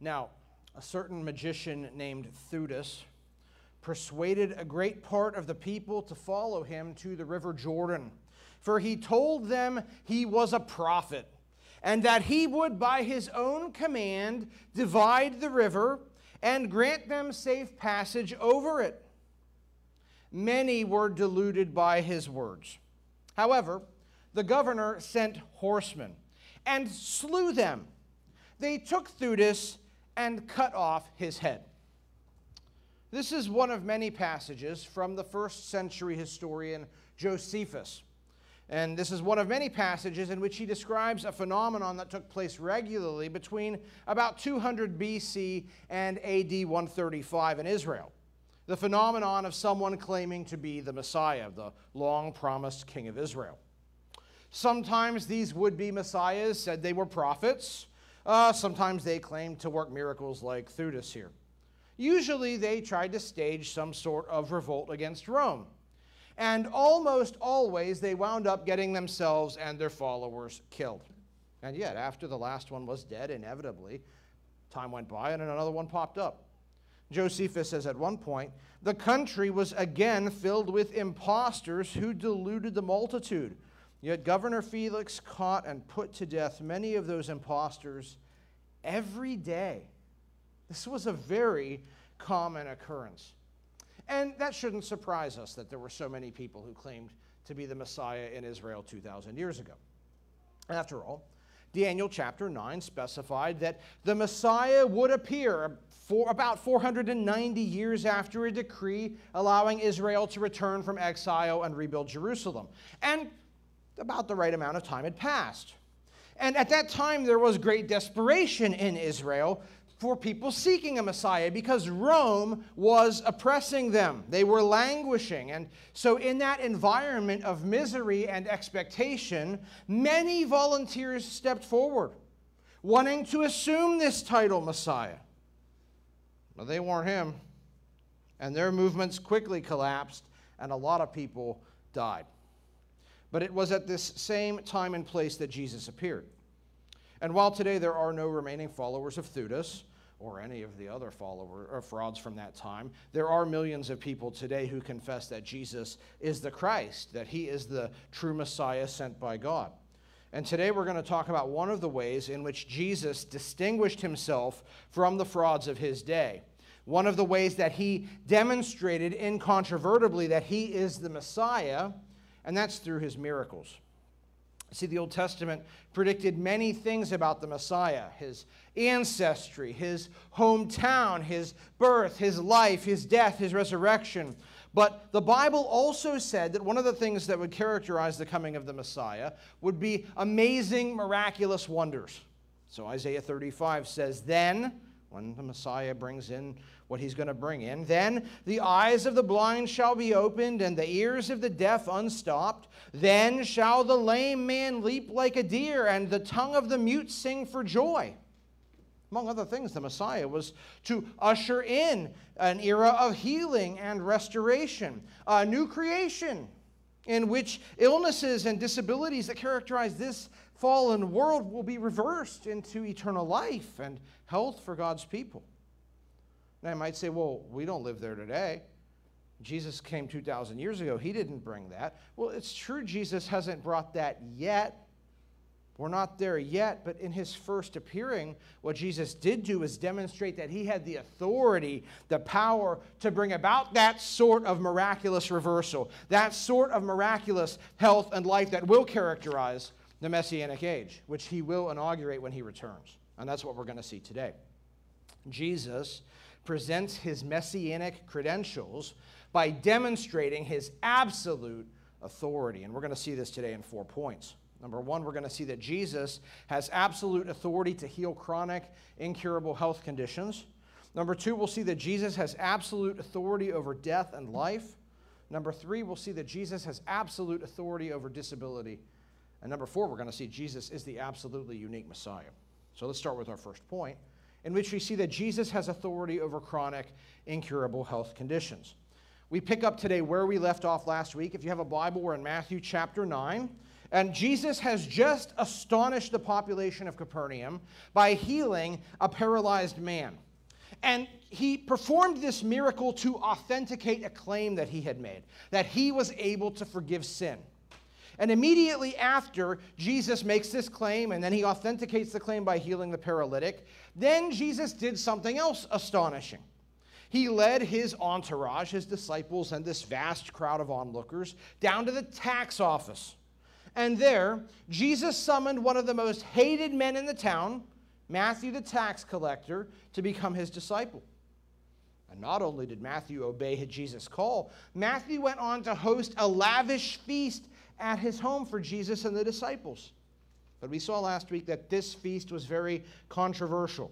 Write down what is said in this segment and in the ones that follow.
Now, a certain magician named Theudas persuaded a great part of the people to follow him to the river Jordan, for he told them he was a prophet, and that he would, by his own command, divide the river and grant them safe passage over it. Many were deluded by his words. However, the governor sent horsemen and slew them. They took Theudas and cut off his head. This is one of many passages from the first century historian Josephus. And this is one of many passages in which he describes a phenomenon that took place regularly between about 200 BC and AD 135 in Israel. The phenomenon of someone claiming to be the Messiah, the long promised King of Israel. Sometimes these would be Messiahs said they were prophets. Uh, sometimes they claimed to work miracles like Theudas here. Usually they tried to stage some sort of revolt against Rome. And almost always they wound up getting themselves and their followers killed. And yet, after the last one was dead, inevitably, time went by and another one popped up. Josephus says at one point, the country was again filled with impostors who deluded the multitude. Yet Governor Felix caught and put to death many of those impostors every day. This was a very common occurrence. And that shouldn't surprise us that there were so many people who claimed to be the Messiah in Israel 2,000 years ago. After all, Daniel chapter 9 specified that the Messiah would appear for about 490 years after a decree allowing Israel to return from exile and rebuild Jerusalem. And about the right amount of time had passed. And at that time, there was great desperation in Israel for people seeking a Messiah because Rome was oppressing them. They were languishing. And so, in that environment of misery and expectation, many volunteers stepped forward, wanting to assume this title, Messiah. But they weren't him. And their movements quickly collapsed, and a lot of people died. But it was at this same time and place that Jesus appeared. And while today there are no remaining followers of Theudas, or any of the other follower or frauds from that time. There are millions of people today who confess that Jesus is the Christ, that he is the true Messiah sent by God. And today we're going to talk about one of the ways in which Jesus distinguished himself from the frauds of his day. One of the ways that he demonstrated incontrovertibly that he is the Messiah, and that's through his miracles. See, the Old Testament predicted many things about the Messiah his ancestry, his hometown, his birth, his life, his death, his resurrection. But the Bible also said that one of the things that would characterize the coming of the Messiah would be amazing, miraculous wonders. So Isaiah 35 says, Then, when the Messiah brings in what he's going to bring in. Then the eyes of the blind shall be opened, and the ears of the deaf unstopped. Then shall the lame man leap like a deer, and the tongue of the mute sing for joy. Among other things, the Messiah was to usher in an era of healing and restoration, a new creation in which illnesses and disabilities that characterize this fallen world will be reversed into eternal life and health for God's people. Now, I might say, well, we don't live there today. Jesus came 2,000 years ago. He didn't bring that. Well, it's true, Jesus hasn't brought that yet. We're not there yet, but in his first appearing, what Jesus did do is demonstrate that he had the authority, the power to bring about that sort of miraculous reversal, that sort of miraculous health and life that will characterize the Messianic age, which he will inaugurate when he returns. And that's what we're going to see today. Jesus presents his messianic credentials by demonstrating his absolute authority. And we're going to see this today in four points. Number one, we're going to see that Jesus has absolute authority to heal chronic, incurable health conditions. Number two, we'll see that Jesus has absolute authority over death and life. Number three, we'll see that Jesus has absolute authority over disability. And number four, we're going to see Jesus is the absolutely unique Messiah. So let's start with our first point in which we see that Jesus has authority over chronic, incurable health conditions. We pick up today where we left off last week. If you have a Bible, we're in Matthew chapter 9. And Jesus has just astonished the population of Capernaum by healing a paralyzed man. And he performed this miracle to authenticate a claim that he had made that he was able to forgive sin. And immediately after Jesus makes this claim, and then he authenticates the claim by healing the paralytic, then Jesus did something else astonishing. He led his entourage, his disciples, and this vast crowd of onlookers down to the tax office. And there, Jesus summoned one of the most hated men in the town, Matthew the tax collector, to become his disciple. And not only did Matthew obey Jesus' call, Matthew went on to host a lavish feast at his home for Jesus and the disciples. But we saw last week that this feast was very controversial.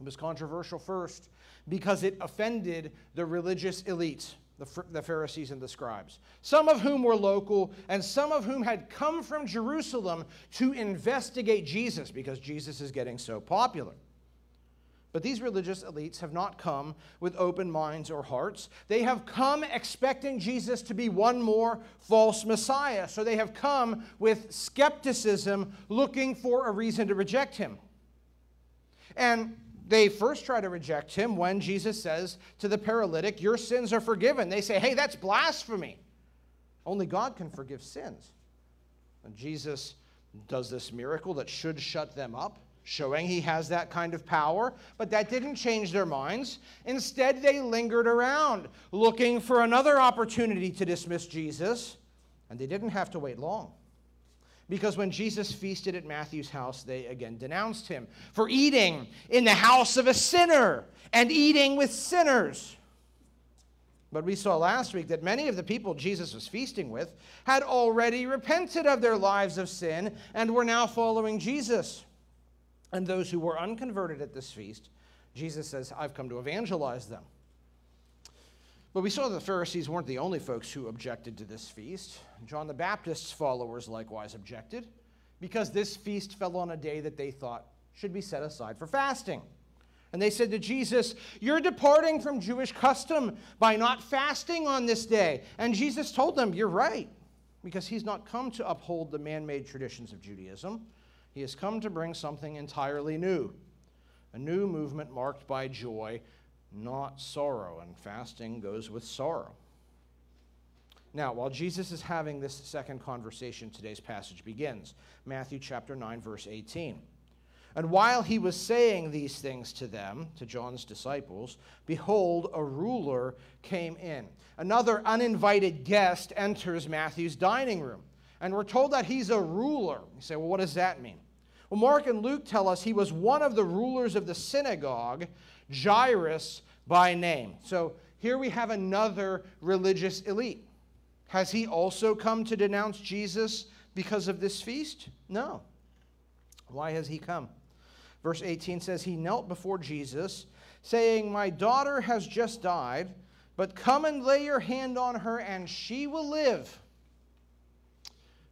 It was controversial first because it offended the religious elites, the, the Pharisees and the scribes, some of whom were local and some of whom had come from Jerusalem to investigate Jesus because Jesus is getting so popular. But these religious elites have not come with open minds or hearts. They have come expecting Jesus to be one more false Messiah. So they have come with skepticism, looking for a reason to reject him. And they first try to reject him when Jesus says to the paralytic, Your sins are forgiven. They say, Hey, that's blasphemy. Only God can forgive sins. And Jesus does this miracle that should shut them up showing he has that kind of power, but that didn't change their minds. Instead, they lingered around looking for another opportunity to dismiss Jesus, and they didn't have to wait long. Because when Jesus feasted at Matthew's house, they again denounced him for eating in the house of a sinner and eating with sinners. But we saw last week that many of the people Jesus was feasting with had already repented of their lives of sin and were now following Jesus and those who were unconverted at this feast, Jesus says, I've come to evangelize them. But we saw that the Pharisees weren't the only folks who objected to this feast. John the Baptist's followers likewise objected because this feast fell on a day that they thought should be set aside for fasting. And they said to Jesus, You're departing from Jewish custom by not fasting on this day. And Jesus told them, You're right, because he's not come to uphold the man made traditions of Judaism he has come to bring something entirely new, a new movement marked by joy, not sorrow. And fasting goes with sorrow. Now, while Jesus is having this second conversation, today's passage begins Matthew chapter 9, verse 18. And while he was saying these things to them, to John's disciples, behold, a ruler came in. Another uninvited guest enters Matthew's dining room. And we're told that he's a ruler. You say, well, what does that mean? Well, Mark and Luke tell us he was one of the rulers of the synagogue, Jairus by name. So here we have another religious elite. Has he also come to denounce Jesus because of this feast? No. Why has he come? Verse 18 says, He knelt before Jesus, saying, My daughter has just died, but come and lay your hand on her, and she will live.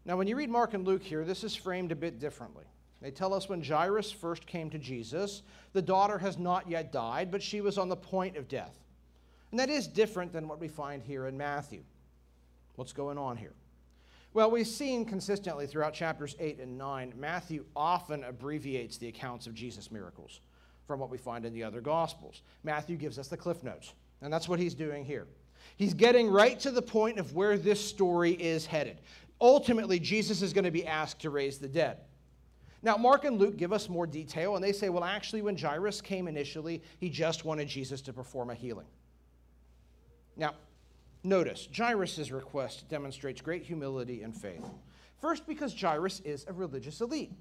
Now, when you read Mark and Luke here, this is framed a bit differently. They tell us when Jairus first came to Jesus, the daughter has not yet died, but she was on the point of death. And that is different than what we find here in Matthew. What's going on here? Well, we've seen consistently throughout chapters 8 and 9, Matthew often abbreviates the accounts of Jesus' miracles from what we find in the other Gospels. Matthew gives us the cliff notes, and that's what he's doing here. He's getting right to the point of where this story is headed. Ultimately, Jesus is going to be asked to raise the dead. Now, Mark and Luke give us more detail, and they say, well, actually, when Jairus came initially, he just wanted Jesus to perform a healing. Now, notice, Jairus' request demonstrates great humility and faith. First, because Jairus is a religious elite.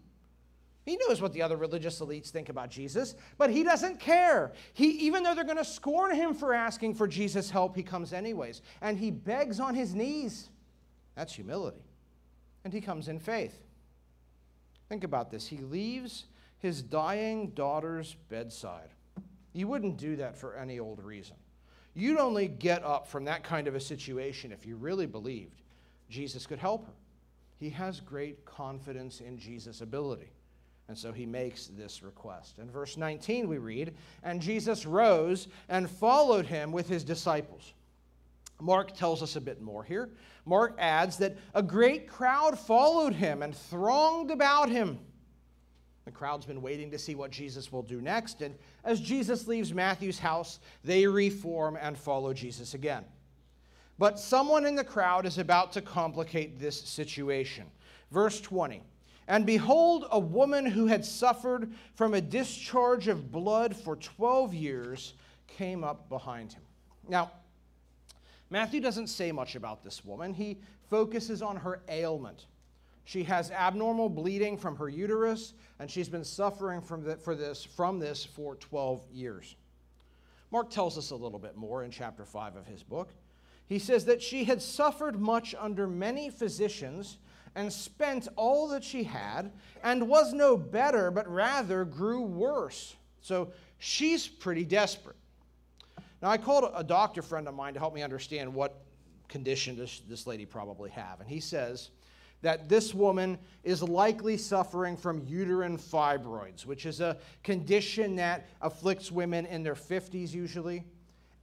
He knows what the other religious elites think about Jesus, but he doesn't care. He, even though they're going to scorn him for asking for Jesus' help, he comes anyways. And he begs on his knees. That's humility. And he comes in faith. Think about this. He leaves his dying daughter's bedside. You wouldn't do that for any old reason. You'd only get up from that kind of a situation if you really believed Jesus could help her. He has great confidence in Jesus' ability. And so he makes this request. In verse 19, we read, And Jesus rose and followed him with his disciples. Mark tells us a bit more here. Mark adds that a great crowd followed him and thronged about him. The crowd's been waiting to see what Jesus will do next, and as Jesus leaves Matthew's house, they reform and follow Jesus again. But someone in the crowd is about to complicate this situation. Verse 20 And behold, a woman who had suffered from a discharge of blood for 12 years came up behind him. Now, Matthew doesn't say much about this woman. He focuses on her ailment. She has abnormal bleeding from her uterus, and she's been suffering from, the, for this, from this for 12 years. Mark tells us a little bit more in chapter 5 of his book. He says that she had suffered much under many physicians and spent all that she had and was no better, but rather grew worse. So she's pretty desperate. Now, I called a doctor friend of mine to help me understand what condition this, this lady probably have. And he says that this woman is likely suffering from uterine fibroids, which is a condition that afflicts women in their 50s usually.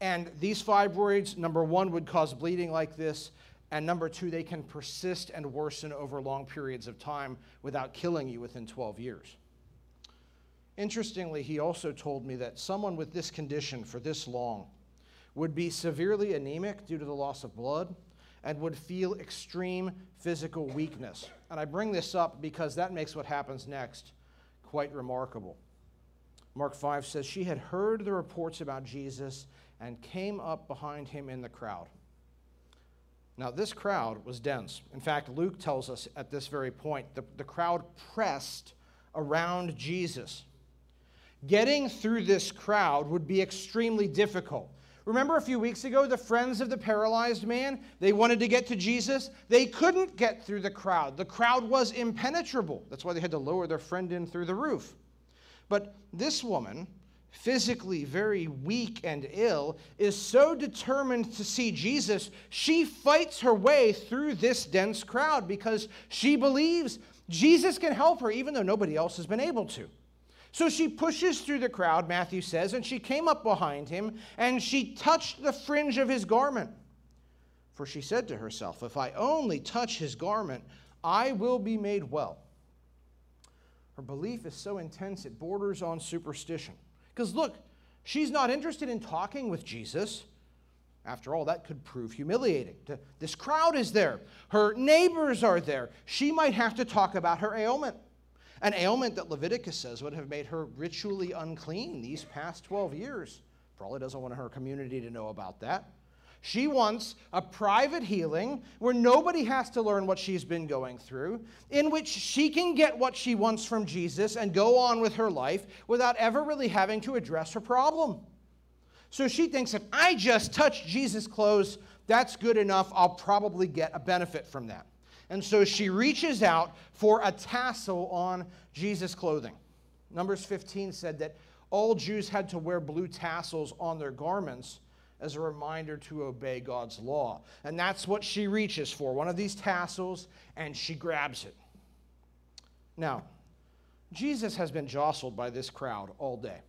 And these fibroids, number one, would cause bleeding like this. And number two, they can persist and worsen over long periods of time without killing you within 12 years. Interestingly, he also told me that someone with this condition for this long would be severely anemic due to the loss of blood and would feel extreme physical weakness. And I bring this up because that makes what happens next quite remarkable. Mark 5 says, She had heard the reports about Jesus and came up behind him in the crowd. Now, this crowd was dense. In fact, Luke tells us at this very point the, the crowd pressed around Jesus. Getting through this crowd would be extremely difficult. Remember a few weeks ago, the friends of the paralyzed man? They wanted to get to Jesus. They couldn't get through the crowd. The crowd was impenetrable. That's why they had to lower their friend in through the roof. But this woman, physically very weak and ill, is so determined to see Jesus, she fights her way through this dense crowd because she believes Jesus can help her, even though nobody else has been able to. So she pushes through the crowd, Matthew says, and she came up behind him, and she touched the fringe of his garment. For she said to herself, If I only touch his garment, I will be made well. Her belief is so intense it borders on superstition. Because look, she's not interested in talking with Jesus. After all, that could prove humiliating. This crowd is there, her neighbors are there. She might have to talk about her ailment an ailment that Leviticus says would have made her ritually unclean these past 12 years. Probably doesn't want her community to know about that. She wants a private healing where nobody has to learn what she's been going through, in which she can get what she wants from Jesus and go on with her life without ever really having to address her problem. So she thinks if I just touch Jesus' clothes, that's good enough. I'll probably get a benefit from that. And so she reaches out for a tassel on Jesus' clothing. Numbers 15 said that all Jews had to wear blue tassels on their garments as a reminder to obey God's law. And that's what she reaches for one of these tassels, and she grabs it. Now, Jesus has been jostled by this crowd all day.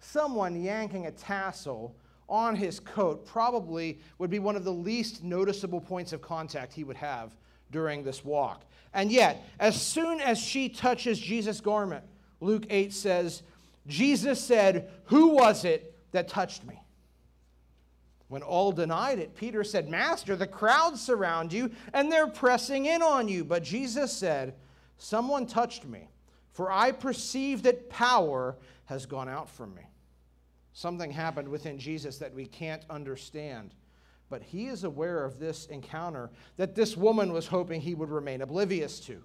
Someone yanking a tassel on his coat probably would be one of the least noticeable points of contact he would have during this walk. And yet, as soon as she touches Jesus' garment, Luke 8 says, Jesus said, Who was it that touched me? When all denied it, Peter said, Master, the crowds surround you and they're pressing in on you. But Jesus said, Someone touched me, for I perceive that power has gone out from me. Something happened within Jesus that we can't understand but he is aware of this encounter that this woman was hoping he would remain oblivious to.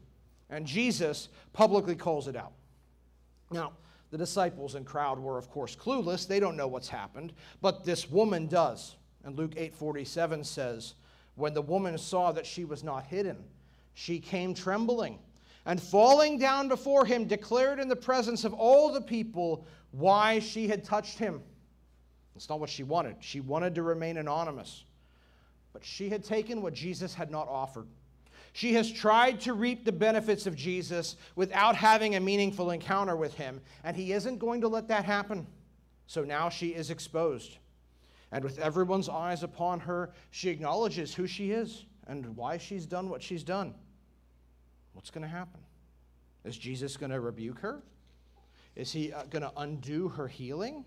And Jesus publicly calls it out. Now, the disciples and crowd were, of course, clueless. They don't know what's happened, but this woman does. And Luke 8:47 says, When the woman saw that she was not hidden, she came trembling and falling down before him, declared in the presence of all the people why she had touched him. It's not what she wanted. She wanted to remain anonymous. But she had taken what Jesus had not offered. She has tried to reap the benefits of Jesus without having a meaningful encounter with him, and he isn't going to let that happen. So now she is exposed. And with everyone's eyes upon her, she acknowledges who she is and why she's done what she's done. What's going to happen? Is Jesus going to rebuke her? Is he uh, going to undo her healing?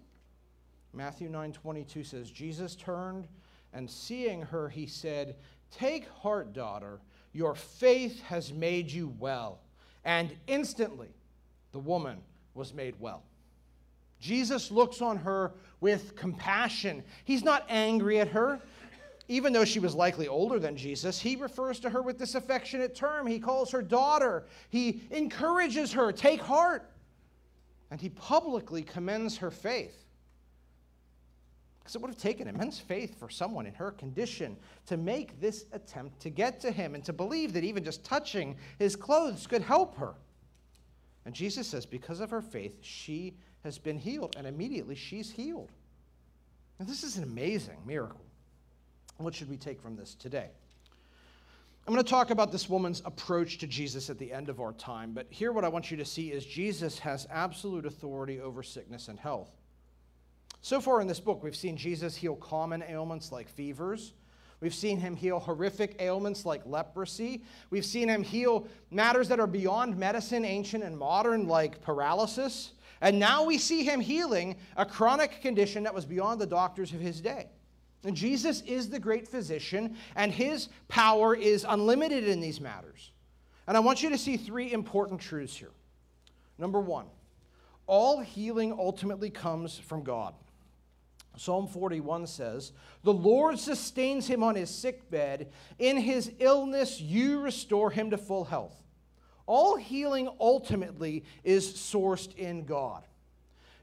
Matthew 9:22 says Jesus turned and seeing her he said, "Take heart, daughter, your faith has made you well." And instantly the woman was made well. Jesus looks on her with compassion. He's not angry at her. Even though she was likely older than Jesus, he refers to her with this affectionate term. He calls her daughter. He encourages her, take heart. And he publicly commends her faith. Because it would have taken immense faith for someone in her condition to make this attempt to get to him and to believe that even just touching his clothes could help her. And Jesus says, because of her faith, she has been healed, and immediately she's healed. And this is an amazing miracle. What should we take from this today? I'm going to talk about this woman's approach to Jesus at the end of our time, but here what I want you to see is Jesus has absolute authority over sickness and health. So far in this book, we've seen Jesus heal common ailments like fevers. We've seen him heal horrific ailments like leprosy. We've seen him heal matters that are beyond medicine, ancient and modern, like paralysis. And now we see him healing a chronic condition that was beyond the doctors of his day. And Jesus is the great physician, and his power is unlimited in these matters. And I want you to see three important truths here. Number one, all healing ultimately comes from God. Psalm 41 says, The Lord sustains him on his sick bed. In his illness, you restore him to full health. All healing ultimately is sourced in God.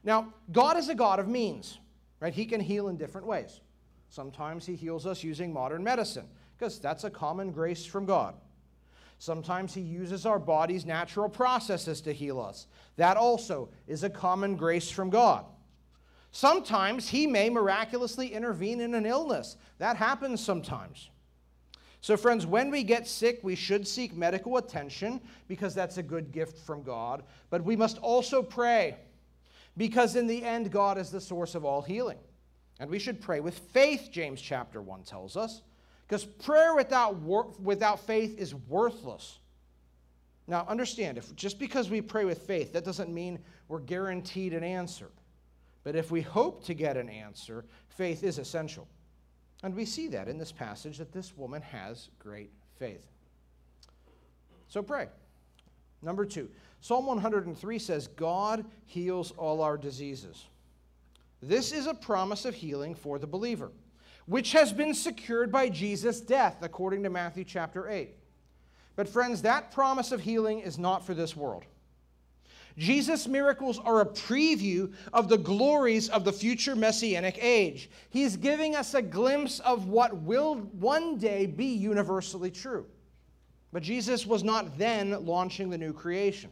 Now, God is a God of means, right? He can heal in different ways. Sometimes he heals us using modern medicine, because that's a common grace from God. Sometimes he uses our body's natural processes to heal us. That also is a common grace from God. Sometimes he may miraculously intervene in an illness. That happens sometimes. So, friends, when we get sick, we should seek medical attention because that's a good gift from God. But we must also pray because, in the end, God is the source of all healing. And we should pray with faith, James chapter 1 tells us, because prayer without, wor- without faith is worthless. Now, understand, if just because we pray with faith, that doesn't mean we're guaranteed an answer. But if we hope to get an answer, faith is essential. And we see that in this passage that this woman has great faith. So pray. Number two, Psalm 103 says, God heals all our diseases. This is a promise of healing for the believer, which has been secured by Jesus' death, according to Matthew chapter 8. But, friends, that promise of healing is not for this world. Jesus' miracles are a preview of the glories of the future messianic age. He's giving us a glimpse of what will one day be universally true. But Jesus was not then launching the new creation.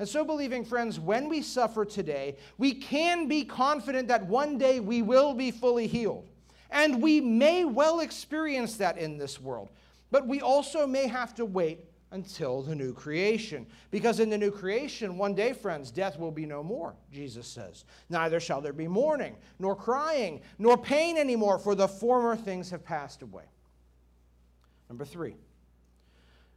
And so, believing friends, when we suffer today, we can be confident that one day we will be fully healed. And we may well experience that in this world. But we also may have to wait until the new creation. Because in the new creation, one day, friends, death will be no more, Jesus says. Neither shall there be mourning, nor crying, nor pain anymore, for the former things have passed away. Number three,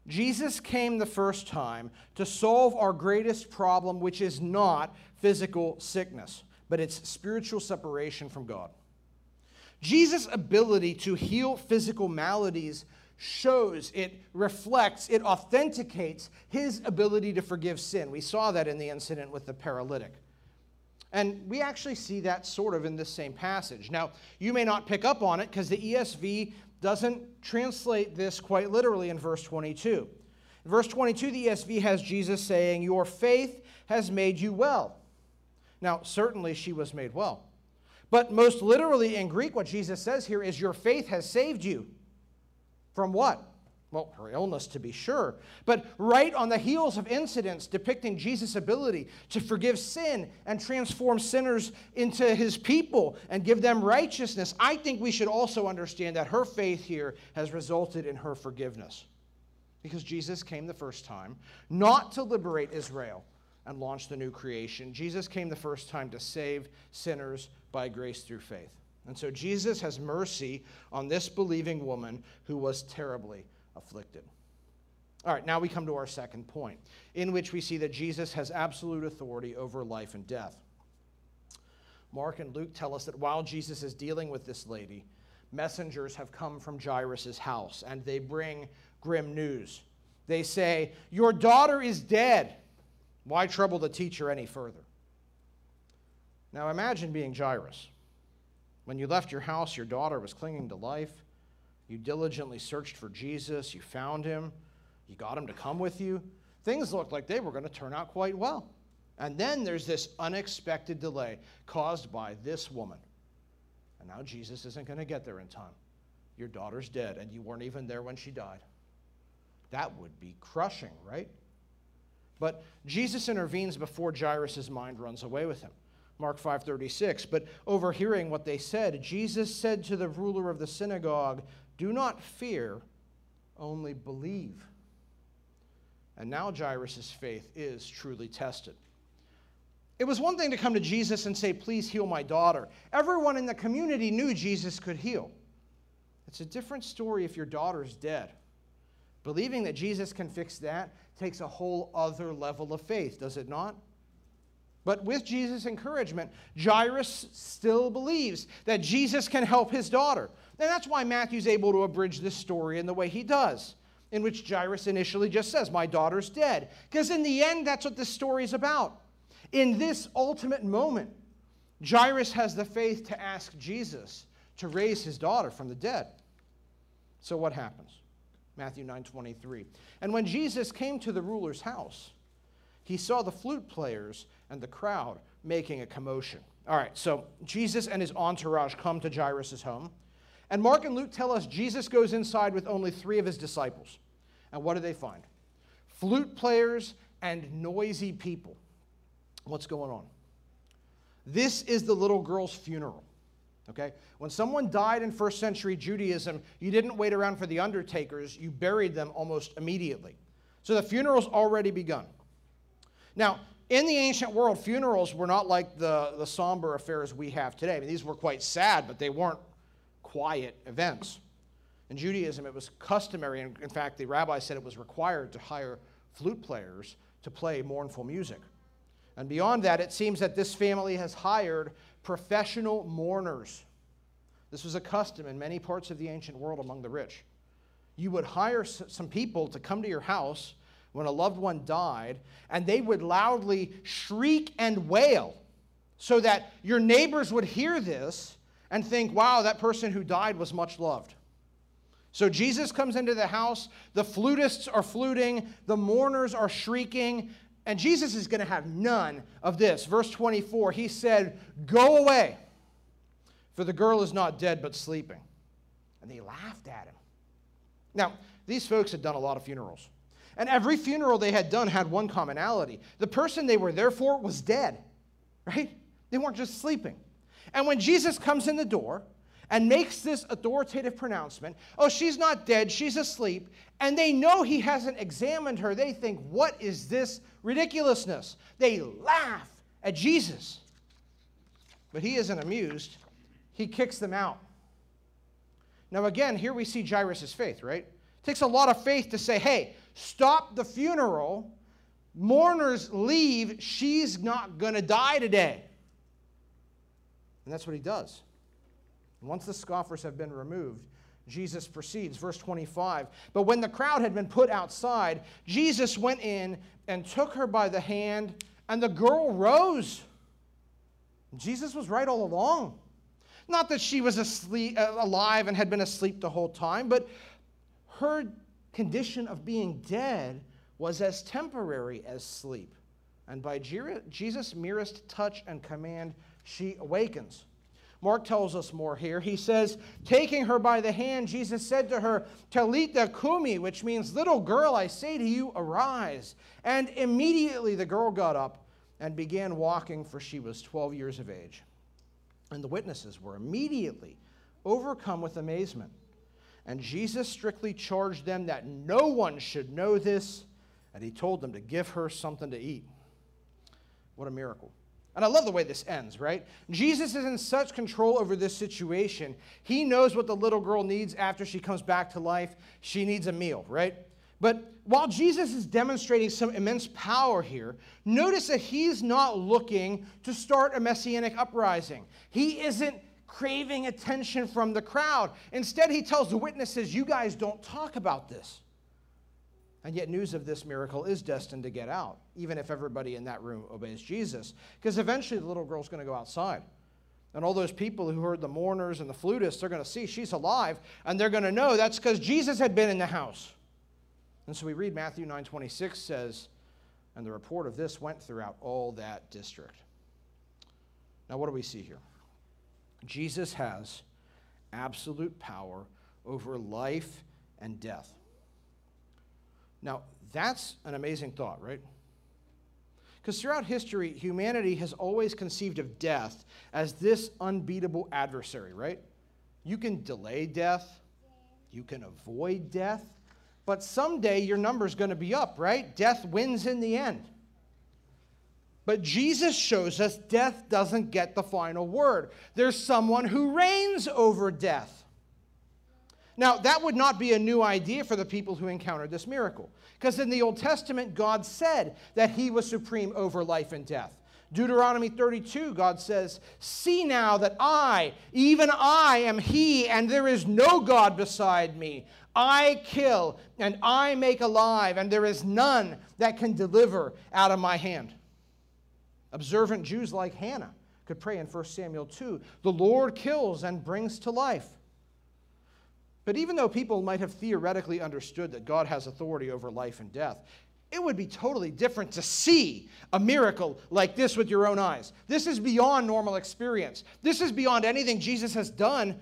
Jesus came the first time to solve our greatest problem, which is not physical sickness, but it's spiritual separation from God. Jesus' ability to heal physical maladies shows, it reflects, it authenticates his ability to forgive sin. We saw that in the incident with the paralytic. And we actually see that sort of in this same passage. Now, you may not pick up on it because the ESV doesn't translate this quite literally in verse 22. In verse 22, the ESV has Jesus saying, Your faith has made you well. Now, certainly she was made well. But most literally in Greek, what Jesus says here is, Your faith has saved you. From what? Well, her illness, to be sure. But right on the heels of incidents depicting Jesus' ability to forgive sin and transform sinners into his people and give them righteousness, I think we should also understand that her faith here has resulted in her forgiveness. Because Jesus came the first time not to liberate Israel and launch the new creation, Jesus came the first time to save sinners by grace through faith. And so Jesus has mercy on this believing woman who was terribly afflicted. All right, now we come to our second point, in which we see that Jesus has absolute authority over life and death. Mark and Luke tell us that while Jesus is dealing with this lady, messengers have come from Jairus' house and they bring grim news. They say, Your daughter is dead. Why trouble the teacher any further? Now imagine being Jairus. When you left your house, your daughter was clinging to life. You diligently searched for Jesus. You found him. You got him to come with you. Things looked like they were going to turn out quite well. And then there's this unexpected delay caused by this woman. And now Jesus isn't going to get there in time. Your daughter's dead, and you weren't even there when she died. That would be crushing, right? But Jesus intervenes before Jairus' mind runs away with him. Mark 5:36. But overhearing what they said, Jesus said to the ruler of the synagogue, "Do not fear, only believe." And now Jairus' faith is truly tested. It was one thing to come to Jesus and say, Please heal my daughter. Everyone in the community knew Jesus could heal. It's a different story if your daughter's dead. Believing that Jesus can fix that takes a whole other level of faith, does it not? But with Jesus' encouragement, Jairus still believes that Jesus can help his daughter. And that's why Matthew's able to abridge this story in the way he does, in which Jairus initially just says, My daughter's dead. Because in the end, that's what this story is about. In this ultimate moment, Jairus has the faith to ask Jesus to raise his daughter from the dead. So what happens? Matthew 9:23. And when Jesus came to the ruler's house, he saw the flute players and the crowd making a commotion. All right, so Jesus and his entourage come to Jairus' home. And Mark and Luke tell us Jesus goes inside with only three of his disciples. And what do they find? Flute players and noisy people. What's going on? This is the little girl's funeral. Okay? When someone died in first century Judaism, you didn't wait around for the undertakers, you buried them almost immediately. So the funeral's already begun. Now, in the ancient world, funerals were not like the, the somber affairs we have today. I mean, these were quite sad, but they weren't quiet events. In Judaism, it was customary, and in fact, the rabbi said it was required to hire flute players to play mournful music. And beyond that, it seems that this family has hired professional mourners. This was a custom in many parts of the ancient world among the rich. You would hire some people to come to your house when a loved one died, and they would loudly shriek and wail so that your neighbors would hear this and think, wow, that person who died was much loved. So Jesus comes into the house, the flutists are fluting, the mourners are shrieking, and Jesus is going to have none of this. Verse 24, he said, Go away, for the girl is not dead but sleeping. And they laughed at him. Now, these folks had done a lot of funerals. And every funeral they had done had one commonality the person they were there for was dead, right? They weren't just sleeping. And when Jesus comes in the door and makes this authoritative pronouncement, oh, she's not dead, she's asleep, and they know he hasn't examined her, they think, what is this ridiculousness? They laugh at Jesus. But he isn't amused, he kicks them out. Now, again, here we see Jairus' faith, right? Takes a lot of faith to say, hey, stop the funeral. Mourners leave. She's not going to die today. And that's what he does. Once the scoffers have been removed, Jesus proceeds. Verse 25. But when the crowd had been put outside, Jesus went in and took her by the hand, and the girl rose. Jesus was right all along. Not that she was asleep, uh, alive and had been asleep the whole time, but her condition of being dead was as temporary as sleep. And by Jesus' merest touch and command, she awakens. Mark tells us more here. He says, Taking her by the hand, Jesus said to her, Talitha kumi, which means, Little girl, I say to you, arise. And immediately the girl got up and began walking, for she was 12 years of age. And the witnesses were immediately overcome with amazement. And Jesus strictly charged them that no one should know this, and he told them to give her something to eat. What a miracle. And I love the way this ends, right? Jesus is in such control over this situation. He knows what the little girl needs after she comes back to life. She needs a meal, right? But while Jesus is demonstrating some immense power here, notice that he's not looking to start a messianic uprising. He isn't craving attention from the crowd. Instead, he tells the witnesses, You guys don't talk about this. And yet, news of this miracle is destined to get out, even if everybody in that room obeys Jesus. Because eventually, the little girl's going to go outside. And all those people who heard the mourners and the flutists, they're going to see she's alive, and they're going to know that's because Jesus had been in the house. And so we read Matthew 9:26 says, and the report of this went throughout all that district. Now, what do we see here? Jesus has absolute power over life and death. Now, that's an amazing thought, right? Because throughout history, humanity has always conceived of death as this unbeatable adversary, right? You can delay death, you can avoid death, but someday your number's going to be up, right? Death wins in the end. But Jesus shows us death doesn't get the final word. There's someone who reigns over death. Now, that would not be a new idea for the people who encountered this miracle. Because in the Old Testament, God said that he was supreme over life and death. Deuteronomy 32, God says, See now that I, even I, am He, and there is no God beside me. I kill and I make alive, and there is none that can deliver out of my hand. Observant Jews like Hannah could pray in 1 Samuel 2 The Lord kills and brings to life. But even though people might have theoretically understood that God has authority over life and death, it would be totally different to see a miracle like this with your own eyes. This is beyond normal experience. This is beyond anything Jesus has done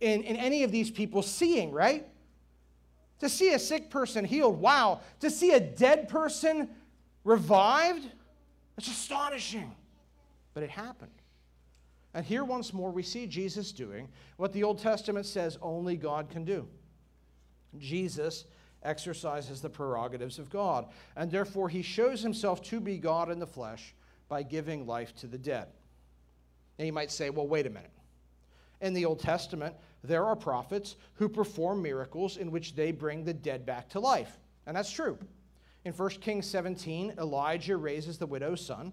in, in any of these people seeing, right? To see a sick person healed, wow. To see a dead person revived, it's astonishing. But it happened. And here once more we see Jesus doing what the Old Testament says only God can do. Jesus exercises the prerogatives of God, and therefore he shows himself to be God in the flesh by giving life to the dead. Now you might say, well, wait a minute. In the Old Testament, there are prophets who perform miracles in which they bring the dead back to life. And that's true. In 1 Kings 17, Elijah raises the widow's son.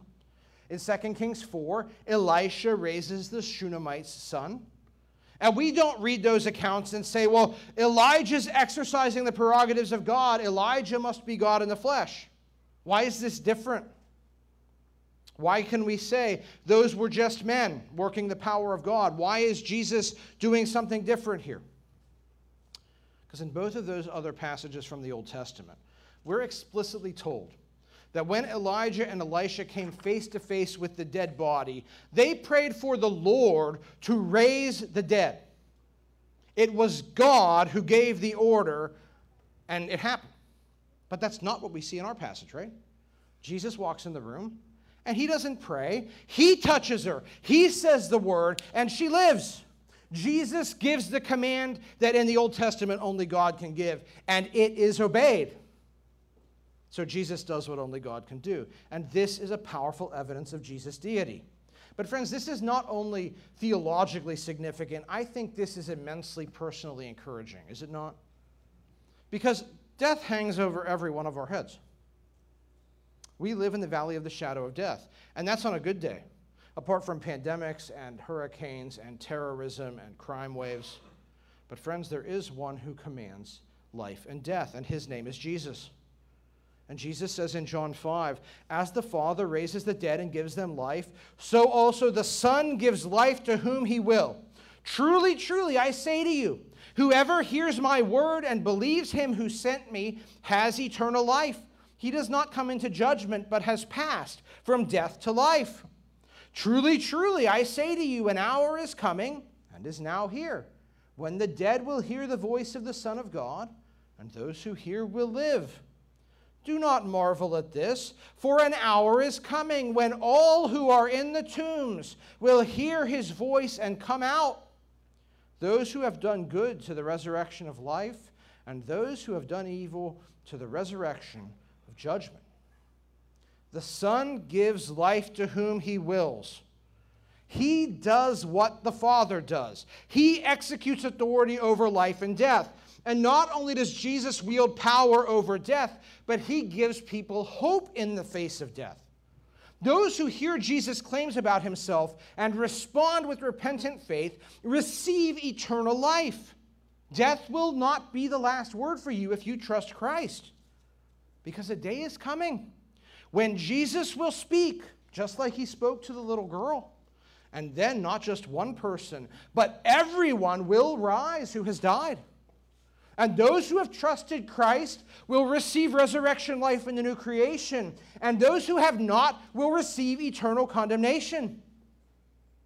In 2 Kings 4, Elisha raises the Shunammite's son. And we don't read those accounts and say, well, Elijah's exercising the prerogatives of God. Elijah must be God in the flesh. Why is this different? Why can we say those were just men working the power of God? Why is Jesus doing something different here? Because in both of those other passages from the Old Testament, we're explicitly told that when Elijah and Elisha came face to face with the dead body, they prayed for the Lord to raise the dead. It was God who gave the order, and it happened. But that's not what we see in our passage, right? Jesus walks in the room, and he doesn't pray. He touches her, he says the word, and she lives. Jesus gives the command that in the Old Testament only God can give, and it is obeyed. So Jesus does what only God can do. And this is a powerful evidence of Jesus' deity. But, friends, this is not only theologically significant, I think this is immensely personally encouraging, is it not? Because death hangs over every one of our heads. We live in the valley of the shadow of death, and that's on a good day, apart from pandemics and hurricanes and terrorism and crime waves. But, friends, there is one who commands life and death, and his name is Jesus. And Jesus says in John 5 As the Father raises the dead and gives them life, so also the Son gives life to whom he will. Truly, truly, I say to you, whoever hears my word and believes him who sent me has eternal life. He does not come into judgment, but has passed from death to life. Truly, truly, I say to you, an hour is coming and is now here when the dead will hear the voice of the Son of God, and those who hear will live. Do not marvel at this, for an hour is coming when all who are in the tombs will hear his voice and come out. Those who have done good to the resurrection of life, and those who have done evil to the resurrection of judgment. The Son gives life to whom he wills. He does what the Father does. He executes authority over life and death. And not only does Jesus wield power over death, but he gives people hope in the face of death. Those who hear Jesus' claims about himself and respond with repentant faith receive eternal life. Death will not be the last word for you if you trust Christ, because a day is coming when Jesus will speak, just like he spoke to the little girl. And then not just one person, but everyone will rise who has died. And those who have trusted Christ will receive resurrection life in the new creation. And those who have not will receive eternal condemnation.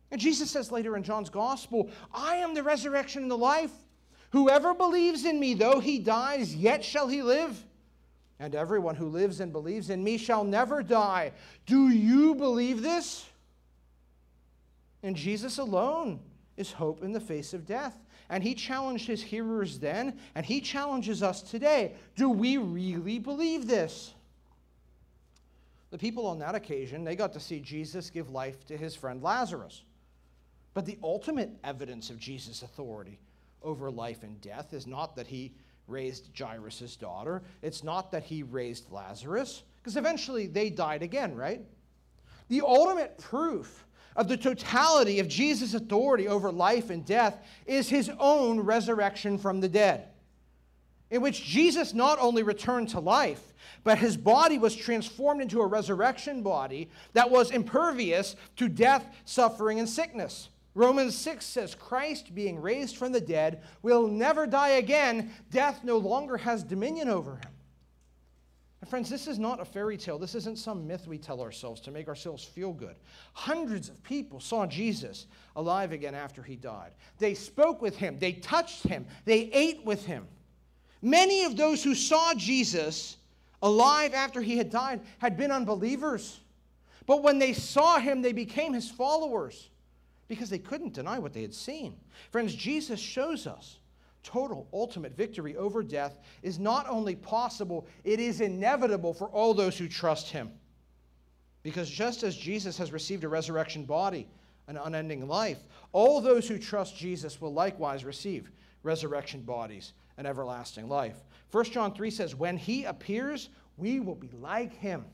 And Jesus says later in John's gospel, I am the resurrection and the life. Whoever believes in me, though he dies, yet shall he live. And everyone who lives and believes in me shall never die. Do you believe this? And Jesus alone is hope in the face of death. And he challenged his hearers then, and he challenges us today. Do we really believe this? The people on that occasion, they got to see Jesus give life to his friend Lazarus. But the ultimate evidence of Jesus' authority over life and death is not that he raised Jairus' daughter, it's not that he raised Lazarus, because eventually they died again, right? The ultimate proof of the totality of Jesus' authority over life and death is his own resurrection from the dead, in which Jesus not only returned to life, but his body was transformed into a resurrection body that was impervious to death, suffering, and sickness. Romans 6 says, Christ, being raised from the dead, will never die again. Death no longer has dominion over him. And friends, this is not a fairy tale. This isn't some myth we tell ourselves to make ourselves feel good. Hundreds of people saw Jesus alive again after he died. They spoke with him, they touched him, they ate with him. Many of those who saw Jesus alive after he had died had been unbelievers. But when they saw him, they became his followers because they couldn't deny what they had seen. Friends, Jesus shows us total, ultimate victory over death is not only possible, it is inevitable for all those who trust him. Because just as Jesus has received a resurrection body, an unending life, all those who trust Jesus will likewise receive resurrection bodies and everlasting life. 1 John 3 says, When he appears, we will be like him.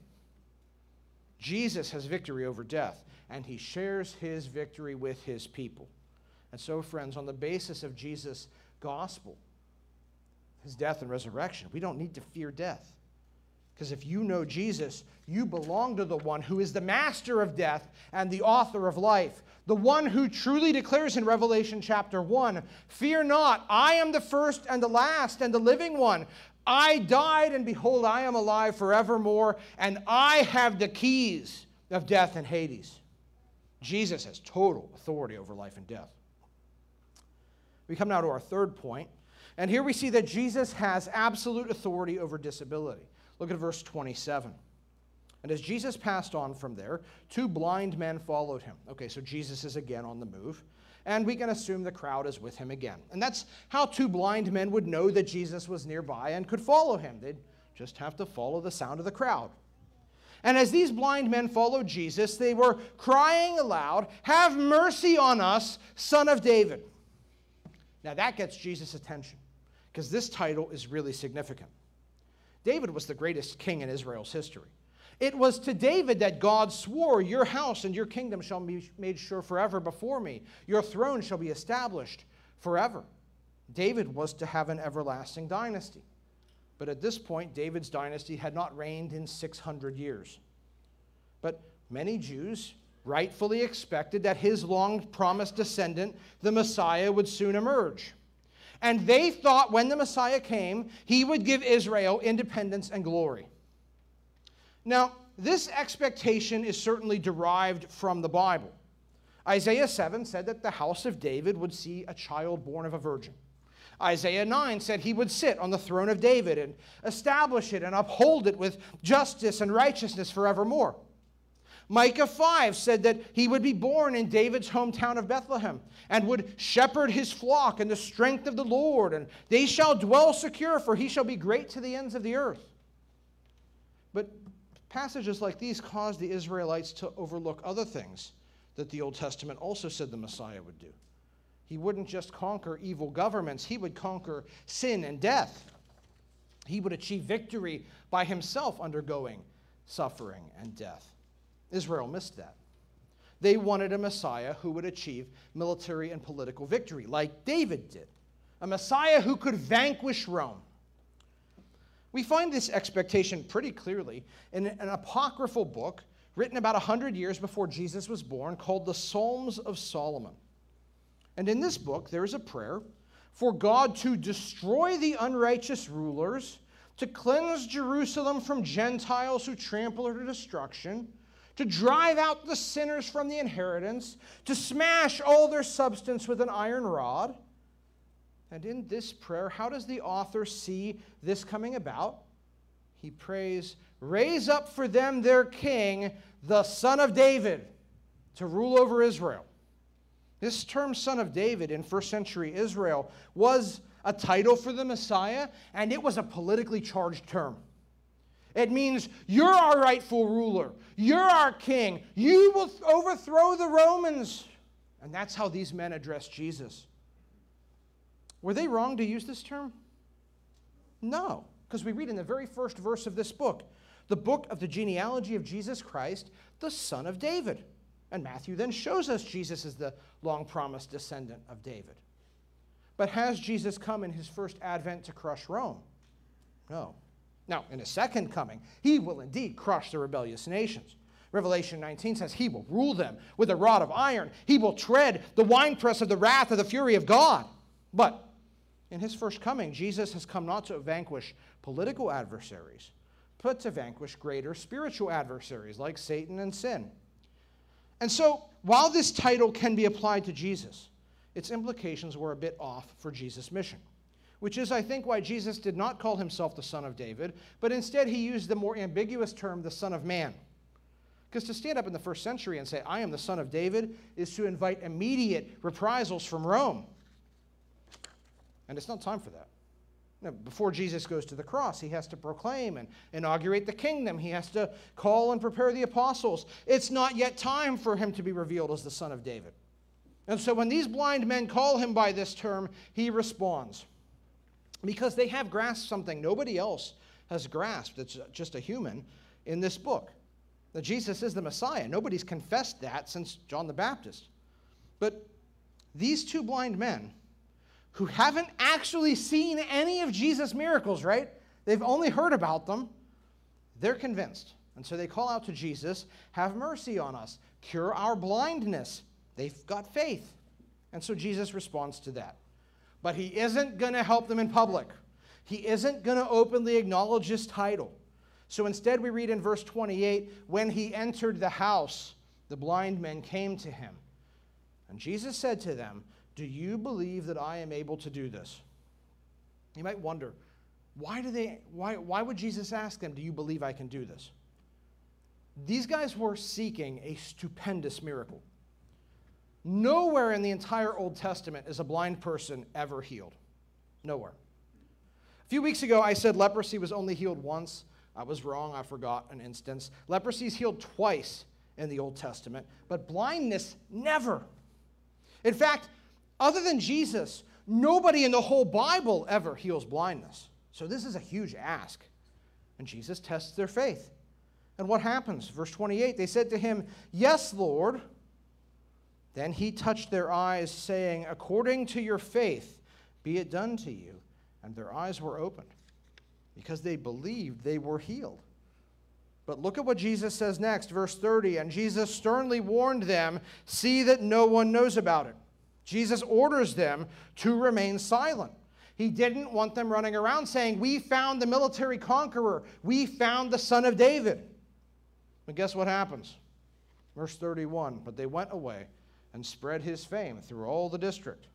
Jesus has victory over death, and he shares his victory with his people. And so, friends, on the basis of Jesus' gospel, his death and resurrection. We don't need to fear death. Because if you know Jesus, you belong to the one who is the master of death and the author of life, the one who truly declares in Revelation chapter 1 Fear not, I am the first and the last and the living one. I died, and behold, I am alive forevermore, and I have the keys of death and Hades. Jesus has total authority over life and death. We come now to our third point, and here we see that Jesus has absolute authority over disability. Look at verse 27. And as Jesus passed on from there, two blind men followed him. Okay, so Jesus is again on the move, and we can assume the crowd is with him again. And that's how two blind men would know that Jesus was nearby and could follow him. They'd just have to follow the sound of the crowd. And as these blind men followed Jesus, they were crying aloud, Have mercy on us, son of David. Now that gets Jesus' attention because this title is really significant. David was the greatest king in Israel's history. It was to David that God swore, Your house and your kingdom shall be made sure forever before me. Your throne shall be established forever. David was to have an everlasting dynasty. But at this point, David's dynasty had not reigned in 600 years. But many Jews rightfully expected that his long promised descendant, the Messiah, would soon emerge. And they thought when the Messiah came, he would give Israel independence and glory. Now, this expectation is certainly derived from the Bible. Isaiah 7 said that the house of David would see a child born of a virgin. Isaiah 9 said he would sit on the throne of David and establish it and uphold it with justice and righteousness forevermore. Micah 5 said that he would be born in David's hometown of Bethlehem and would shepherd his flock in the strength of the Lord, and they shall dwell secure, for he shall be great to the ends of the earth. But passages like these caused the Israelites to overlook other things that the Old Testament also said the Messiah would do. He wouldn't just conquer evil governments, he would conquer sin and death. He would achieve victory by himself undergoing suffering and death. Israel missed that. They wanted a Messiah who would achieve military and political victory, like David did, a Messiah who could vanquish Rome. We find this expectation pretty clearly in an apocryphal book written about 100 years before Jesus was born called the Psalms of Solomon. And in this book, there is a prayer for God to destroy the unrighteous rulers, to cleanse Jerusalem from Gentiles who trample her to destruction, to drive out the sinners from the inheritance, to smash all their substance with an iron rod. And in this prayer, how does the author see this coming about? He prays, Raise up for them their king, the son of David, to rule over Israel. This term, son of David, in first century Israel was a title for the Messiah, and it was a politically charged term. It means you're our rightful ruler, you're our king, you will overthrow the Romans. And that's how these men addressed Jesus. Were they wrong to use this term? No, because we read in the very first verse of this book, the book of the genealogy of Jesus Christ, the son of David. And Matthew then shows us Jesus is the long promised descendant of David. But has Jesus come in his first advent to crush Rome? No. Now, in his second coming, he will indeed crush the rebellious nations. Revelation 19 says he will rule them with a rod of iron. He will tread the winepress of the wrath of the fury of God. But in his first coming, Jesus has come not to vanquish political adversaries, but to vanquish greater spiritual adversaries like Satan and sin. And so, while this title can be applied to Jesus, its implications were a bit off for Jesus' mission, which is, I think, why Jesus did not call himself the Son of David, but instead he used the more ambiguous term, the Son of Man. Because to stand up in the first century and say, I am the Son of David, is to invite immediate reprisals from Rome. And it's not time for that. Now, before Jesus goes to the cross, he has to proclaim and inaugurate the kingdom. He has to call and prepare the apostles. It's not yet time for him to be revealed as the Son of David. And so when these blind men call him by this term, he responds because they have grasped something nobody else has grasped. It's just a human in this book. That Jesus is the Messiah. Nobody's confessed that since John the Baptist. But these two blind men, who haven't actually seen any of Jesus' miracles, right? They've only heard about them. They're convinced. And so they call out to Jesus, Have mercy on us, cure our blindness. They've got faith. And so Jesus responds to that. But he isn't going to help them in public, he isn't going to openly acknowledge his title. So instead, we read in verse 28 when he entered the house, the blind men came to him. And Jesus said to them, do you believe that I am able to do this? You might wonder, why, do they, why, why would Jesus ask them, Do you believe I can do this? These guys were seeking a stupendous miracle. Nowhere in the entire Old Testament is a blind person ever healed. Nowhere. A few weeks ago, I said leprosy was only healed once. I was wrong. I forgot an instance. Leprosy is healed twice in the Old Testament, but blindness never. In fact, other than Jesus, nobody in the whole Bible ever heals blindness. So this is a huge ask. And Jesus tests their faith. And what happens? Verse 28 they said to him, Yes, Lord. Then he touched their eyes, saying, According to your faith, be it done to you. And their eyes were opened. Because they believed, they were healed. But look at what Jesus says next, verse 30. And Jesus sternly warned them, See that no one knows about it. Jesus orders them to remain silent. He didn't want them running around saying, We found the military conqueror. We found the son of David. But guess what happens? Verse 31 But they went away and spread his fame through all the district.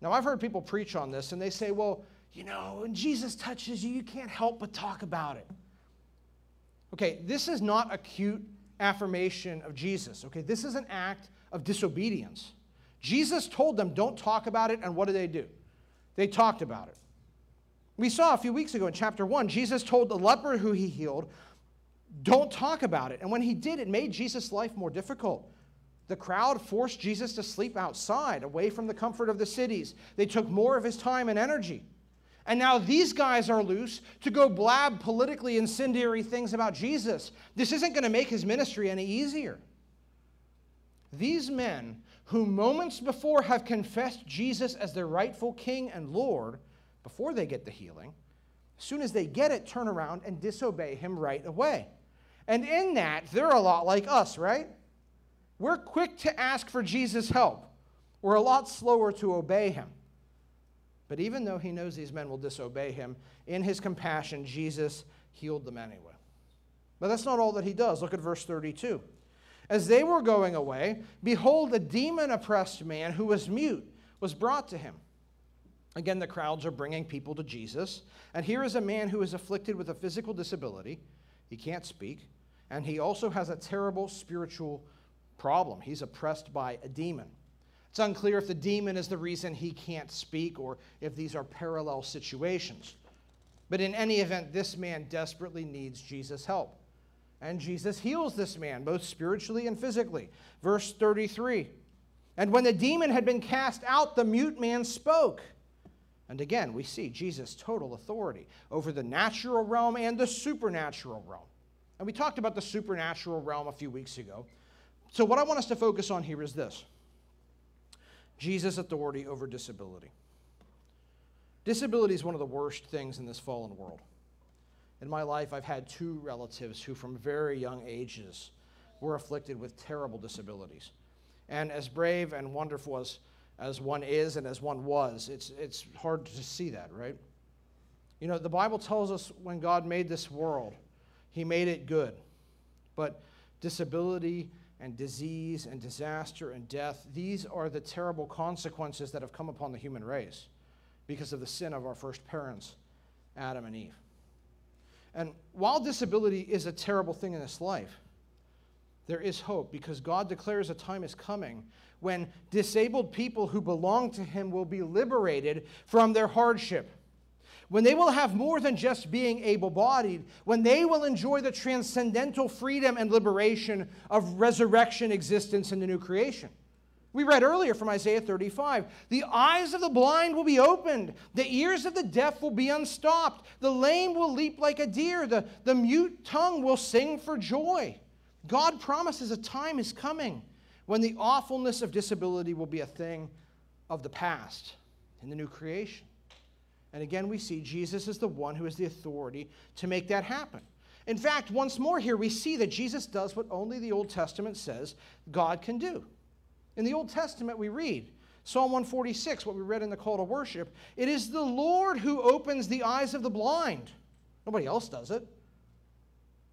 Now, I've heard people preach on this, and they say, Well, you know, when Jesus touches you, you can't help but talk about it. Okay, this is not a cute affirmation of Jesus. Okay, this is an act of disobedience. Jesus told them, don't talk about it, and what did they do? They talked about it. We saw a few weeks ago in chapter 1, Jesus told the leper who he healed, don't talk about it. And when he did, it made Jesus' life more difficult. The crowd forced Jesus to sleep outside, away from the comfort of the cities. They took more of his time and energy. And now these guys are loose to go blab politically incendiary things about Jesus. This isn't going to make his ministry any easier. These men, who moments before have confessed Jesus as their rightful king and Lord, before they get the healing, as soon as they get it, turn around and disobey him right away. And in that, they're a lot like us, right? We're quick to ask for Jesus' help. We're a lot slower to obey him. But even though he knows these men will disobey him, in his compassion, Jesus healed them anyway. But that's not all that he does. Look at verse 32. As they were going away, behold, a demon oppressed man who was mute was brought to him. Again, the crowds are bringing people to Jesus. And here is a man who is afflicted with a physical disability. He can't speak. And he also has a terrible spiritual problem. He's oppressed by a demon. It's unclear if the demon is the reason he can't speak or if these are parallel situations. But in any event, this man desperately needs Jesus' help. And Jesus heals this man, both spiritually and physically. Verse 33 And when the demon had been cast out, the mute man spoke. And again, we see Jesus' total authority over the natural realm and the supernatural realm. And we talked about the supernatural realm a few weeks ago. So, what I want us to focus on here is this Jesus' authority over disability. Disability is one of the worst things in this fallen world. In my life, I've had two relatives who, from very young ages, were afflicted with terrible disabilities. And as brave and wonderful as, as one is and as one was, it's, it's hard to see that, right? You know, the Bible tells us when God made this world, He made it good. But disability and disease and disaster and death, these are the terrible consequences that have come upon the human race because of the sin of our first parents, Adam and Eve. And while disability is a terrible thing in this life, there is hope because God declares a time is coming when disabled people who belong to Him will be liberated from their hardship when they will have more than just being able bodied, when they will enjoy the transcendental freedom and liberation of resurrection existence in the new creation. We read earlier from Isaiah 35 the eyes of the blind will be opened, the ears of the deaf will be unstopped, the lame will leap like a deer, the, the mute tongue will sing for joy. God promises a time is coming when the awfulness of disability will be a thing of the past in the new creation. And again, we see Jesus is the one who has the authority to make that happen. In fact, once more here, we see that Jesus does what only the Old Testament says God can do. In the Old Testament, we read Psalm 146, what we read in the call to worship it is the Lord who opens the eyes of the blind. Nobody else does it.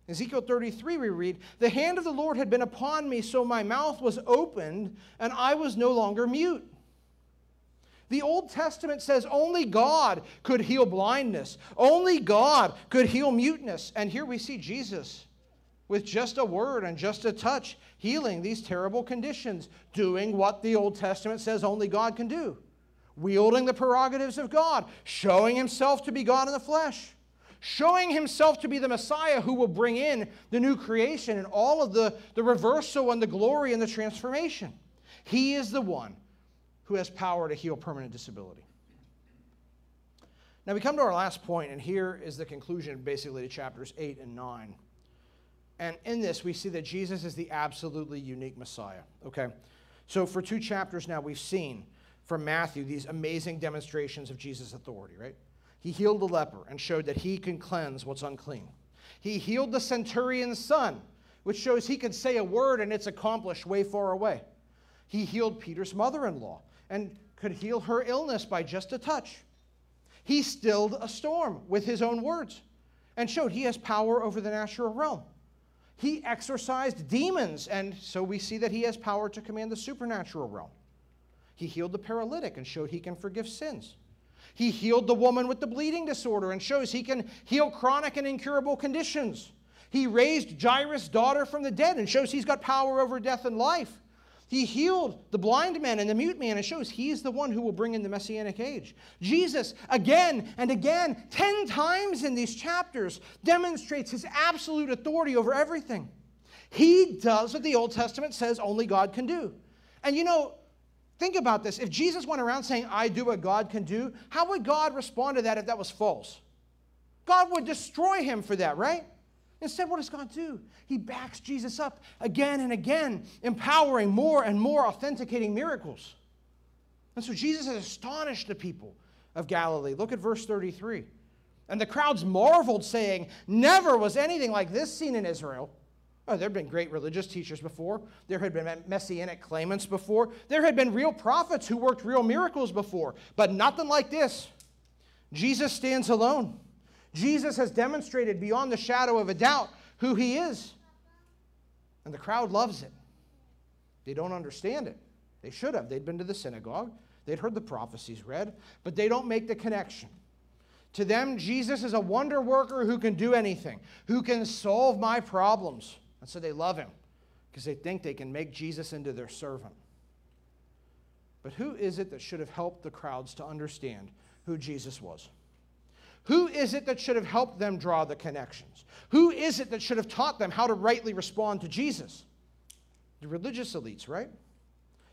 Ezekiel 33, we read, The hand of the Lord had been upon me, so my mouth was opened, and I was no longer mute. The Old Testament says only God could heal blindness, only God could heal muteness. And here we see Jesus with just a word and just a touch healing these terrible conditions, doing what the Old Testament says only God can do, wielding the prerogatives of God, showing himself to be God in the flesh. Showing himself to be the Messiah who will bring in the new creation and all of the, the reversal and the glory and the transformation. He is the one who has power to heal permanent disability. Now we come to our last point, and here is the conclusion basically to chapters 8 and 9. And in this, we see that Jesus is the absolutely unique Messiah. Okay? So for two chapters now, we've seen from Matthew these amazing demonstrations of Jesus' authority, right? He healed the leper and showed that he can cleanse what's unclean. He healed the centurion's son, which shows he can say a word and it's accomplished way far away. He healed Peter's mother in law and could heal her illness by just a touch. He stilled a storm with his own words and showed he has power over the natural realm. He exorcised demons, and so we see that he has power to command the supernatural realm. He healed the paralytic and showed he can forgive sins. He healed the woman with the bleeding disorder and shows he can heal chronic and incurable conditions. He raised Jairus' daughter from the dead and shows he's got power over death and life. He healed the blind man and the mute man. It shows he's the one who will bring in the messianic age. Jesus, again and again, 10 times in these chapters, demonstrates his absolute authority over everything. He does what the Old Testament says only God can do. And you know, think about this. If Jesus went around saying, I do what God can do, how would God respond to that if that was false? God would destroy him for that, right? Instead, what does God do? He backs Jesus up again and again, empowering more and more authenticating miracles. And so Jesus has astonished the people of Galilee. Look at verse 33. And the crowds marveled, saying, Never was anything like this seen in Israel. Oh, there had been great religious teachers before. There had been messianic claimants before. There had been real prophets who worked real miracles before. But nothing like this. Jesus stands alone. Jesus has demonstrated beyond the shadow of a doubt who he is. And the crowd loves it. They don't understand it. They should have. They'd been to the synagogue, they'd heard the prophecies read, but they don't make the connection. To them, Jesus is a wonder worker who can do anything, who can solve my problems. And so they love him because they think they can make Jesus into their servant. But who is it that should have helped the crowds to understand who Jesus was? Who is it that should have helped them draw the connections? Who is it that should have taught them how to rightly respond to Jesus? The religious elites, right?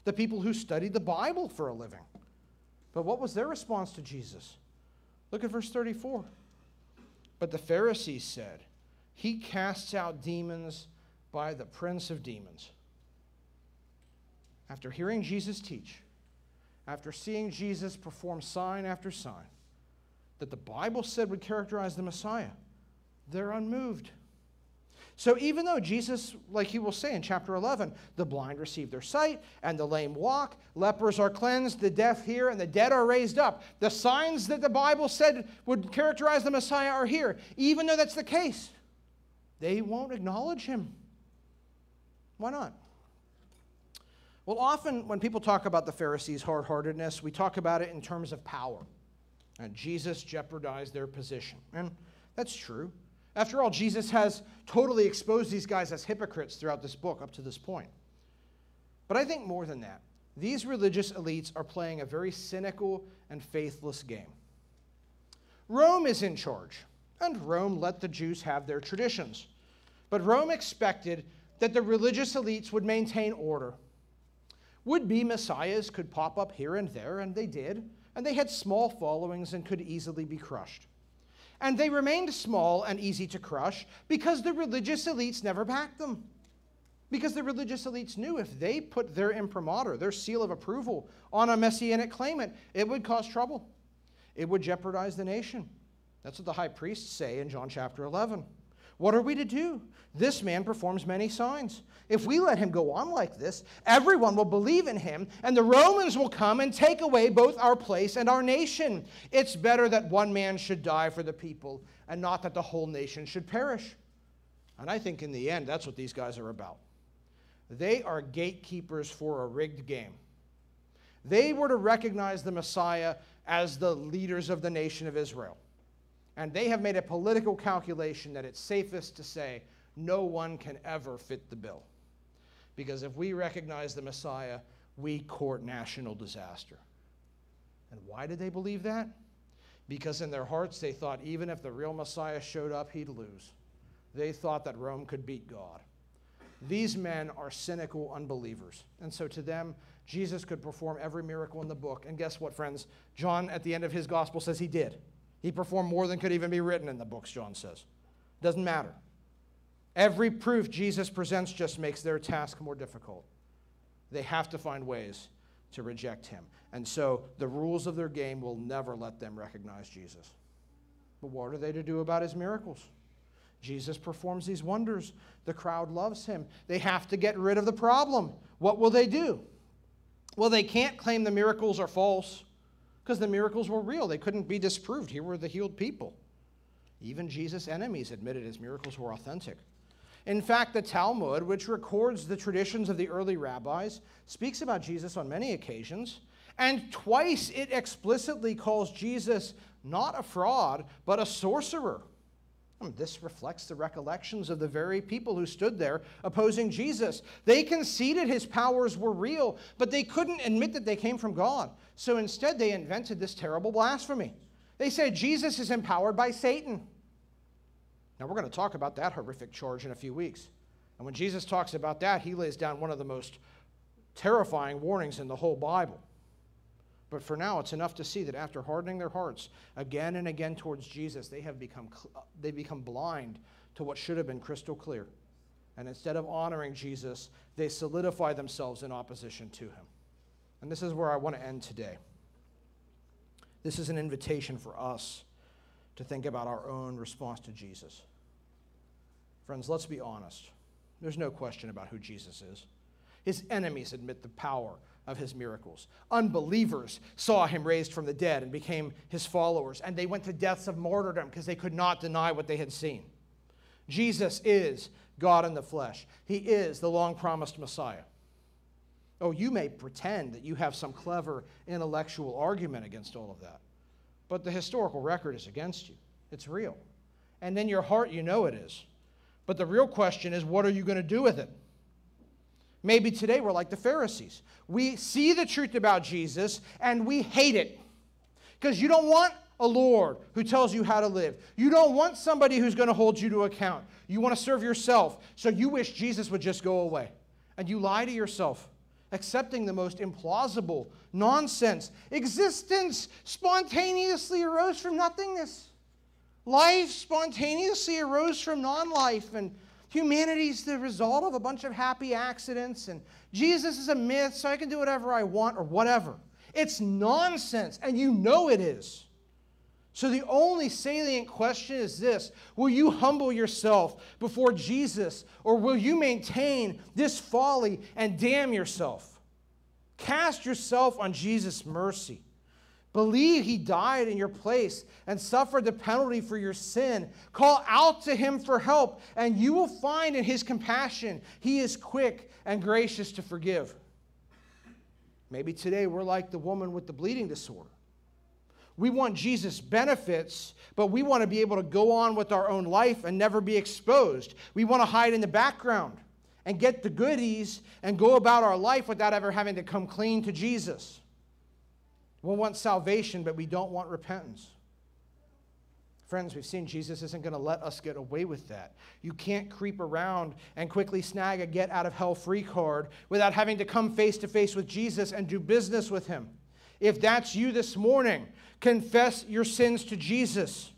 The people who studied the Bible for a living. But what was their response to Jesus? Look at verse 34. But the Pharisees said, He casts out demons by the prince of demons. After hearing Jesus teach, after seeing Jesus perform sign after sign, that the Bible said would characterize the Messiah, they're unmoved. So even though Jesus, like he will say in chapter 11, the blind receive their sight and the lame walk, lepers are cleansed, the deaf hear, and the dead are raised up, the signs that the Bible said would characterize the Messiah are here. Even though that's the case, they won't acknowledge him. Why not? Well, often when people talk about the Pharisees' hard heartedness, we talk about it in terms of power. And Jesus jeopardized their position. And that's true. After all, Jesus has totally exposed these guys as hypocrites throughout this book up to this point. But I think more than that, these religious elites are playing a very cynical and faithless game. Rome is in charge, and Rome let the Jews have their traditions. But Rome expected that the religious elites would maintain order. Would be messiahs could pop up here and there, and they did and they had small followings and could easily be crushed. And they remained small and easy to crush because the religious elites never backed them. Because the religious elites knew if they put their imprimatur, their seal of approval, on a messianic claimant, it would cause trouble. It would jeopardize the nation. That's what the high priests say in John chapter 11. What are we to do? This man performs many signs. If we let him go on like this, everyone will believe in him, and the Romans will come and take away both our place and our nation. It's better that one man should die for the people, and not that the whole nation should perish. And I think in the end, that's what these guys are about. They are gatekeepers for a rigged game. They were to recognize the Messiah as the leaders of the nation of Israel. And they have made a political calculation that it's safest to say no one can ever fit the bill. Because if we recognize the Messiah, we court national disaster. And why did they believe that? Because in their hearts they thought even if the real Messiah showed up, he'd lose. They thought that Rome could beat God. These men are cynical unbelievers. And so to them, Jesus could perform every miracle in the book. And guess what, friends? John, at the end of his gospel, says he did. He performed more than could even be written in the books, John says. Doesn't matter. Every proof Jesus presents just makes their task more difficult. They have to find ways to reject him. And so the rules of their game will never let them recognize Jesus. But what are they to do about his miracles? Jesus performs these wonders. The crowd loves him. They have to get rid of the problem. What will they do? Well, they can't claim the miracles are false because the miracles were real. They couldn't be disproved. Here were the healed people. Even Jesus' enemies admitted his miracles were authentic. In fact, the Talmud, which records the traditions of the early rabbis, speaks about Jesus on many occasions, and twice it explicitly calls Jesus not a fraud, but a sorcerer. Hmm, this reflects the recollections of the very people who stood there opposing Jesus. They conceded his powers were real, but they couldn't admit that they came from God. So instead, they invented this terrible blasphemy. They said Jesus is empowered by Satan. Now, we're going to talk about that horrific charge in a few weeks. And when Jesus talks about that, he lays down one of the most terrifying warnings in the whole Bible. But for now, it's enough to see that after hardening their hearts again and again towards Jesus, they have become, they become blind to what should have been crystal clear. And instead of honoring Jesus, they solidify themselves in opposition to him. And this is where I want to end today. This is an invitation for us to think about our own response to Jesus. Friends, let's be honest. There's no question about who Jesus is. His enemies admit the power of his miracles. Unbelievers saw him raised from the dead and became his followers, and they went to deaths of martyrdom because they could not deny what they had seen. Jesus is God in the flesh, he is the long promised Messiah. Oh, you may pretend that you have some clever intellectual argument against all of that, but the historical record is against you. It's real. And in your heart, you know it is. But the real question is, what are you going to do with it? Maybe today we're like the Pharisees. We see the truth about Jesus and we hate it because you don't want a Lord who tells you how to live. You don't want somebody who's going to hold you to account. You want to serve yourself, so you wish Jesus would just go away. And you lie to yourself, accepting the most implausible nonsense. Existence spontaneously arose from nothingness. Life spontaneously arose from non life. And humanity is the result of a bunch of happy accidents, and Jesus is a myth, so I can do whatever I want or whatever. It's nonsense, and you know it is. So the only salient question is this Will you humble yourself before Jesus, or will you maintain this folly and damn yourself? Cast yourself on Jesus' mercy. Believe he died in your place and suffered the penalty for your sin. Call out to him for help, and you will find in his compassion he is quick and gracious to forgive. Maybe today we're like the woman with the bleeding disorder. We want Jesus' benefits, but we want to be able to go on with our own life and never be exposed. We want to hide in the background and get the goodies and go about our life without ever having to come clean to Jesus. We want salvation, but we don't want repentance. Friends, we've seen Jesus isn't going to let us get away with that. You can't creep around and quickly snag a get out of hell free card without having to come face to face with Jesus and do business with him. If that's you this morning, confess your sins to Jesus.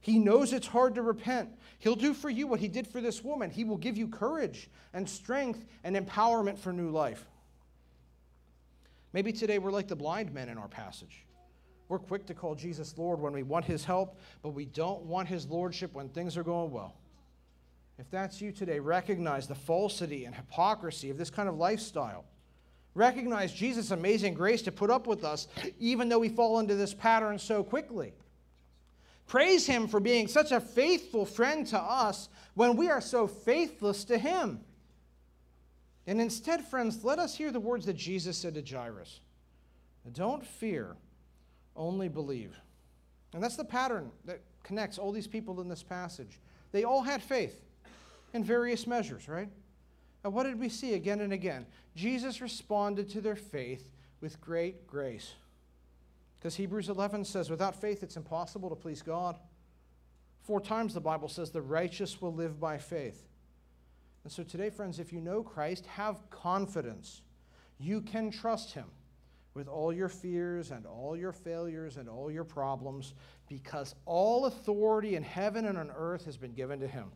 He knows it's hard to repent. He'll do for you what he did for this woman. He will give you courage and strength and empowerment for new life. Maybe today we're like the blind men in our passage. We're quick to call Jesus Lord when we want his help, but we don't want his lordship when things are going well. If that's you today, recognize the falsity and hypocrisy of this kind of lifestyle. Recognize Jesus' amazing grace to put up with us, even though we fall into this pattern so quickly. Praise him for being such a faithful friend to us when we are so faithless to him. And instead, friends, let us hear the words that Jesus said to Jairus Don't fear, only believe. And that's the pattern that connects all these people in this passage. They all had faith in various measures, right? And what did we see again and again? Jesus responded to their faith with great grace. Because Hebrews 11 says, without faith, it's impossible to please God. Four times the Bible says, the righteous will live by faith. And so today, friends, if you know Christ, have confidence. You can trust him with all your fears and all your failures and all your problems because all authority in heaven and on earth has been given to him.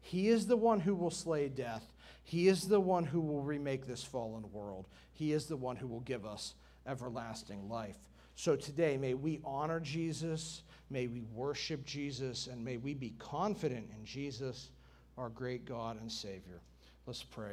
He is the one who will slay death. He is the one who will remake this fallen world. He is the one who will give us everlasting life. So today, may we honor Jesus, may we worship Jesus, and may we be confident in Jesus our great God and Savior. Let's pray.